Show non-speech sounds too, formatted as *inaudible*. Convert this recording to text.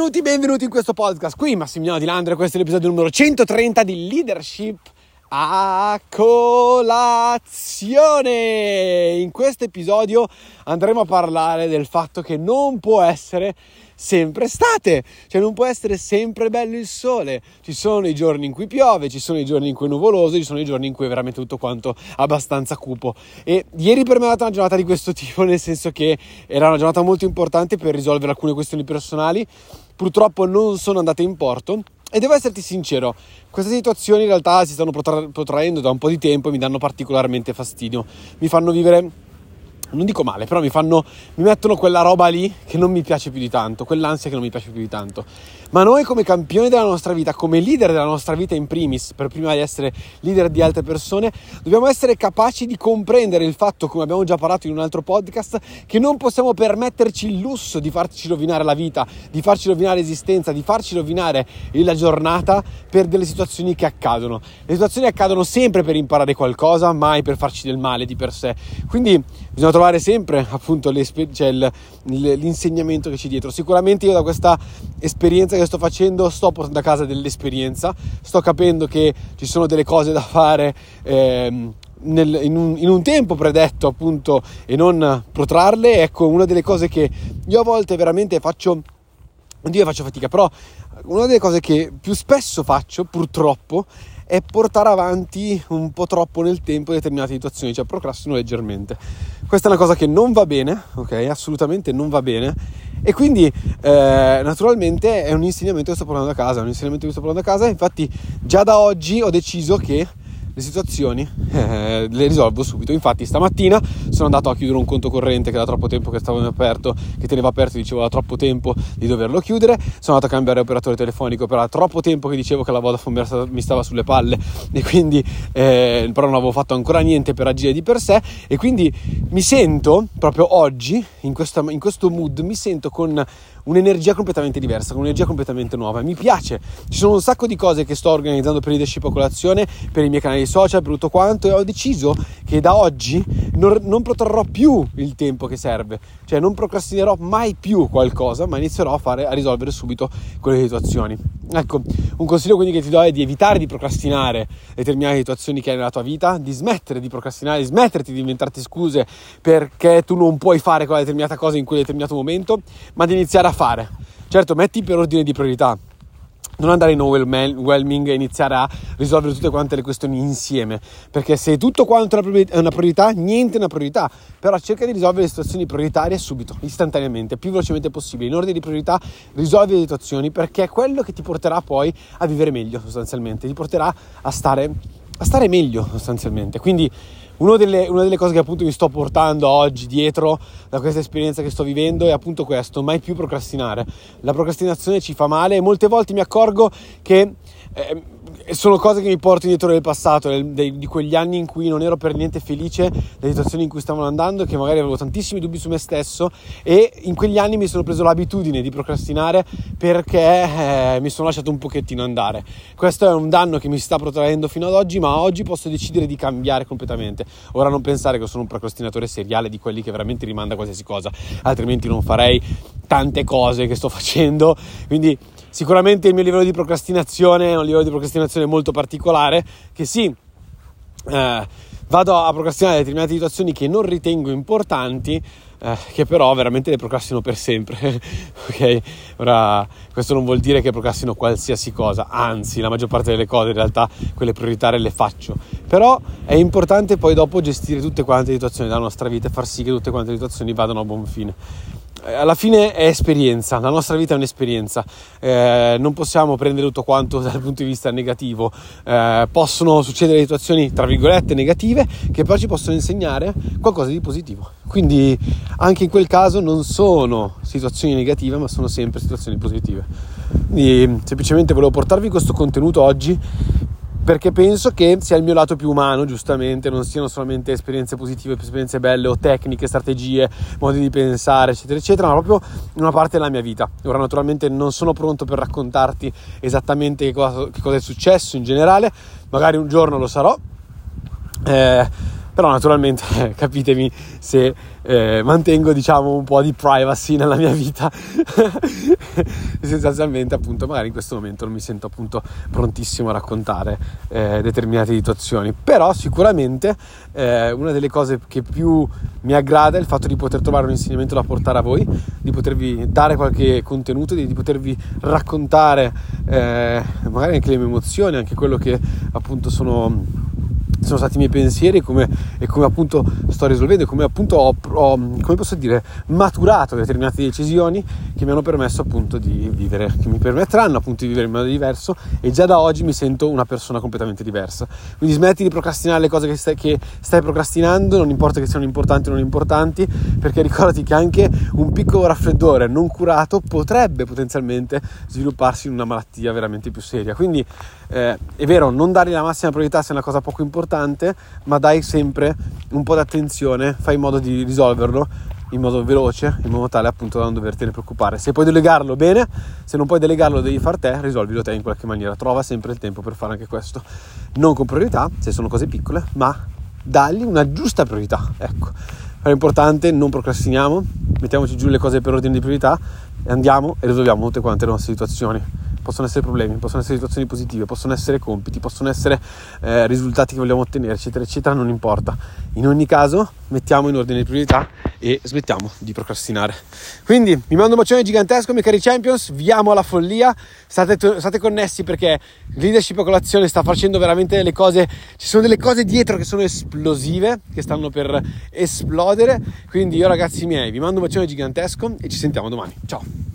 Benvenuti, benvenuti in questo podcast. Qui Massimiliano Di Landro e questo è l'episodio numero 130 di Leadership a colazione. In questo episodio andremo a parlare del fatto che non può essere sempre estate, cioè non può essere sempre bello il sole. Ci sono i giorni in cui piove, ci sono i giorni in cui è nuvoloso, ci sono i giorni in cui è veramente tutto quanto abbastanza cupo. E ieri per me è stata una giornata di questo *laughs* tipo, nel senso che era una giornata molto importante per risolvere alcune questioni personali. Purtroppo non sono andate in porto. E devo esserti sincero, queste situazioni in realtà si stanno protraendo da un po' di tempo e mi danno particolarmente fastidio. Mi fanno vivere non dico male, però mi fanno, mi mettono quella roba lì che non mi piace più di tanto, quell'ansia che non mi piace più di tanto. Ma noi come campioni della nostra vita, come leader della nostra vita in primis, per prima di essere leader di altre persone, dobbiamo essere capaci di comprendere il fatto, come abbiamo già parlato in un altro podcast, che non possiamo permetterci il lusso di farci rovinare la vita, di farci rovinare l'esistenza, di farci rovinare la giornata per delle situazioni che accadono. Le situazioni accadono sempre per imparare qualcosa, mai per farci del male di per sé. Quindi bisogna trovare sempre appunto cioè l'insegnamento che c'è dietro. Sicuramente io da questa esperienza che sto facendo sto portando a casa dell'esperienza, sto capendo che ci sono delle cose da fare ehm, nel, in, un, in, un, tempo predetto appunto e non protrarle. Ecco, una delle cose che io a volte veramente faccio, non dico faccio fatica, però una delle cose che più spesso faccio purtroppo è portare avanti un po' troppo nel tempo determinate situazioni, cioè procrastino leggermente. Questa è una cosa che non va bene, ok? Assolutamente non va bene. E quindi eh, naturalmente è un insegnamento che sto portando a casa, è un insegnamento che sto portando a casa. Infatti già da oggi ho deciso che le situazioni eh, le risolvo subito. Infatti, stamattina sono andato a chiudere un conto corrente che da troppo tempo che stavo aperto, che teneva aperto, dicevo da troppo tempo di doverlo chiudere. Sono andato a cambiare operatore telefonico, però da troppo tempo che dicevo che la Vodafone mi stava sulle palle *laughs* e quindi eh, però non avevo fatto ancora niente per agire di per sé. E quindi mi sento proprio oggi, in, questa, in questo mood, mi sento con un'energia completamente diversa, un'energia completamente nuova. Mi piace, ci sono un sacco di cose che sto organizzando per leadership a colazione, per i miei canali social, per tutto quanto e ho deciso che da oggi non, non protrarrò più il tempo che serve, cioè non procrastinerò mai più qualcosa, ma inizierò a, fare, a risolvere subito quelle situazioni. Ecco, un consiglio quindi che ti do è di evitare di procrastinare determinate situazioni che hai nella tua vita, di smettere di procrastinare, di smetterti di inventarti scuse perché tu non puoi fare quella determinata cosa in quel determinato momento, ma di iniziare a fare. Certo, metti per ordine di priorità, non andare in overwhelming e iniziare a risolvere tutte quante le questioni insieme, perché se tutto quanto è una priorità, niente è una priorità, però cerca di risolvere le situazioni prioritarie subito, istantaneamente, più velocemente possibile, in ordine di priorità risolvi le situazioni perché è quello che ti porterà poi a vivere meglio sostanzialmente, ti porterà a stare, a stare meglio sostanzialmente, quindi una delle, una delle, cose che appunto mi sto portando oggi dietro da questa esperienza che sto vivendo è appunto questo, mai più procrastinare. La procrastinazione ci fa male e molte volte mi accorgo che... Eh, sono cose che mi porto indietro del passato, di quegli anni in cui non ero per niente felice delle situazioni in cui stavano andando, che magari avevo tantissimi dubbi su me stesso e in quegli anni mi sono preso l'abitudine di procrastinare perché eh, mi sono lasciato un pochettino andare. Questo è un danno che mi sta protraendo fino ad oggi, ma oggi posso decidere di cambiare completamente. Ora non pensare che sono un procrastinatore seriale di quelli che veramente rimanda qualsiasi cosa, altrimenti non farei tante cose che sto *laughs* facendo. Quindi Sicuramente il mio livello di procrastinazione è un livello di procrastinazione molto particolare che sì, eh, vado a procrastinare determinate situazioni che non ritengo importanti, eh, che però veramente le procrastino per sempre. *laughs* ok? Ora, questo non vuol dire che procrastino qualsiasi cosa, anzi, la maggior parte delle cose in realtà quelle prioritarie le faccio. Però è importante poi dopo gestire tutte quante le situazioni della nostra vita e far sì che tutte quante le situazioni vadano a buon fine. Eh, alla fine è esperienza, la nostra vita è un'esperienza, eh, non possiamo prendere tutto quanto *laughs* dal punto di vista negativo, eh, possono succedere situazioni tra virgolette negative che però ci possono insegnare qualcosa di positivo, quindi anche in quel caso non sono situazioni negative ma sono sempre situazioni positive. Quindi semplicemente volevo portarvi questo contenuto oggi perché penso che sia il mio lato più umano, giustamente, non siano solamente esperienze positive, esperienze belle o tecniche, strategie, modi di pensare, eccetera, eccetera, ma proprio una parte della mia vita. Ora, naturalmente, non sono pronto per raccontarti esattamente che cosa, che cosa è successo in generale, magari un giorno lo sarò. Eh, però naturalmente *laughs* capitemi se eh, mantengo diciamo un po' di privacy nella mia vita. *laughs* Sostanzialmente appunto magari in questo momento non mi sento appunto prontissimo a raccontare eh, determinate situazioni. Però sicuramente eh, una delle cose che più mi aggrada è il fatto di poter trovare un insegnamento da portare a voi di potervi dare qualche contenuto di, di potervi raccontare eh, magari anche le mie emozioni anche quello che appunto sono sono stati i miei pensieri e come, e come appunto sto risolvendo e come appunto ho, ho, come posso dire, maturato determinate decisioni che mi hanno permesso appunto di vivere, che mi permetteranno appunto di vivere in modo diverso e già da oggi mi sento una persona completamente diversa. Quindi smetti di procrastinare le cose che stai, che stai procrastinando, non importa che siano importanti o non importanti, perché ricordati che anche un piccolo raffreddore non curato potrebbe potenzialmente svilupparsi in una malattia veramente più seria. Quindi eh, è vero, non dargli la massima priorità se è una cosa poco importante, ma dai sempre un po' di attenzione, fai in modo di risolverlo in modo veloce, in modo tale appunto da non dovertene preoccupare. Se puoi delegarlo bene, se non puoi delegarlo lo devi fare te, risolvilo te in qualche maniera. Trova sempre il tempo per fare anche questo. Non con priorità, se sono cose piccole, ma dagli una giusta priorità. Ecco, è importante, non procrastiniamo, mettiamoci giù le cose per ordine di priorità e andiamo e risolviamo tutte quante le nostre situazioni possono essere problemi, possono essere situazioni positive, possono essere compiti, possono essere eh, risultati che vogliamo ottenere, eccetera, eccetera, non importa. In ogni caso, mettiamo in ordine di priorità e smettiamo di procrastinare. Quindi vi mando un bacione gigantesco, miei cari champions, vi amo alla follia, state, state connessi perché leadership a colazione sta facendo veramente delle cose, ci sono delle cose dietro che sono esplosive, che stanno per esplodere. Quindi io ragazzi miei vi mando un bacione gigantesco e ci sentiamo domani. Ciao!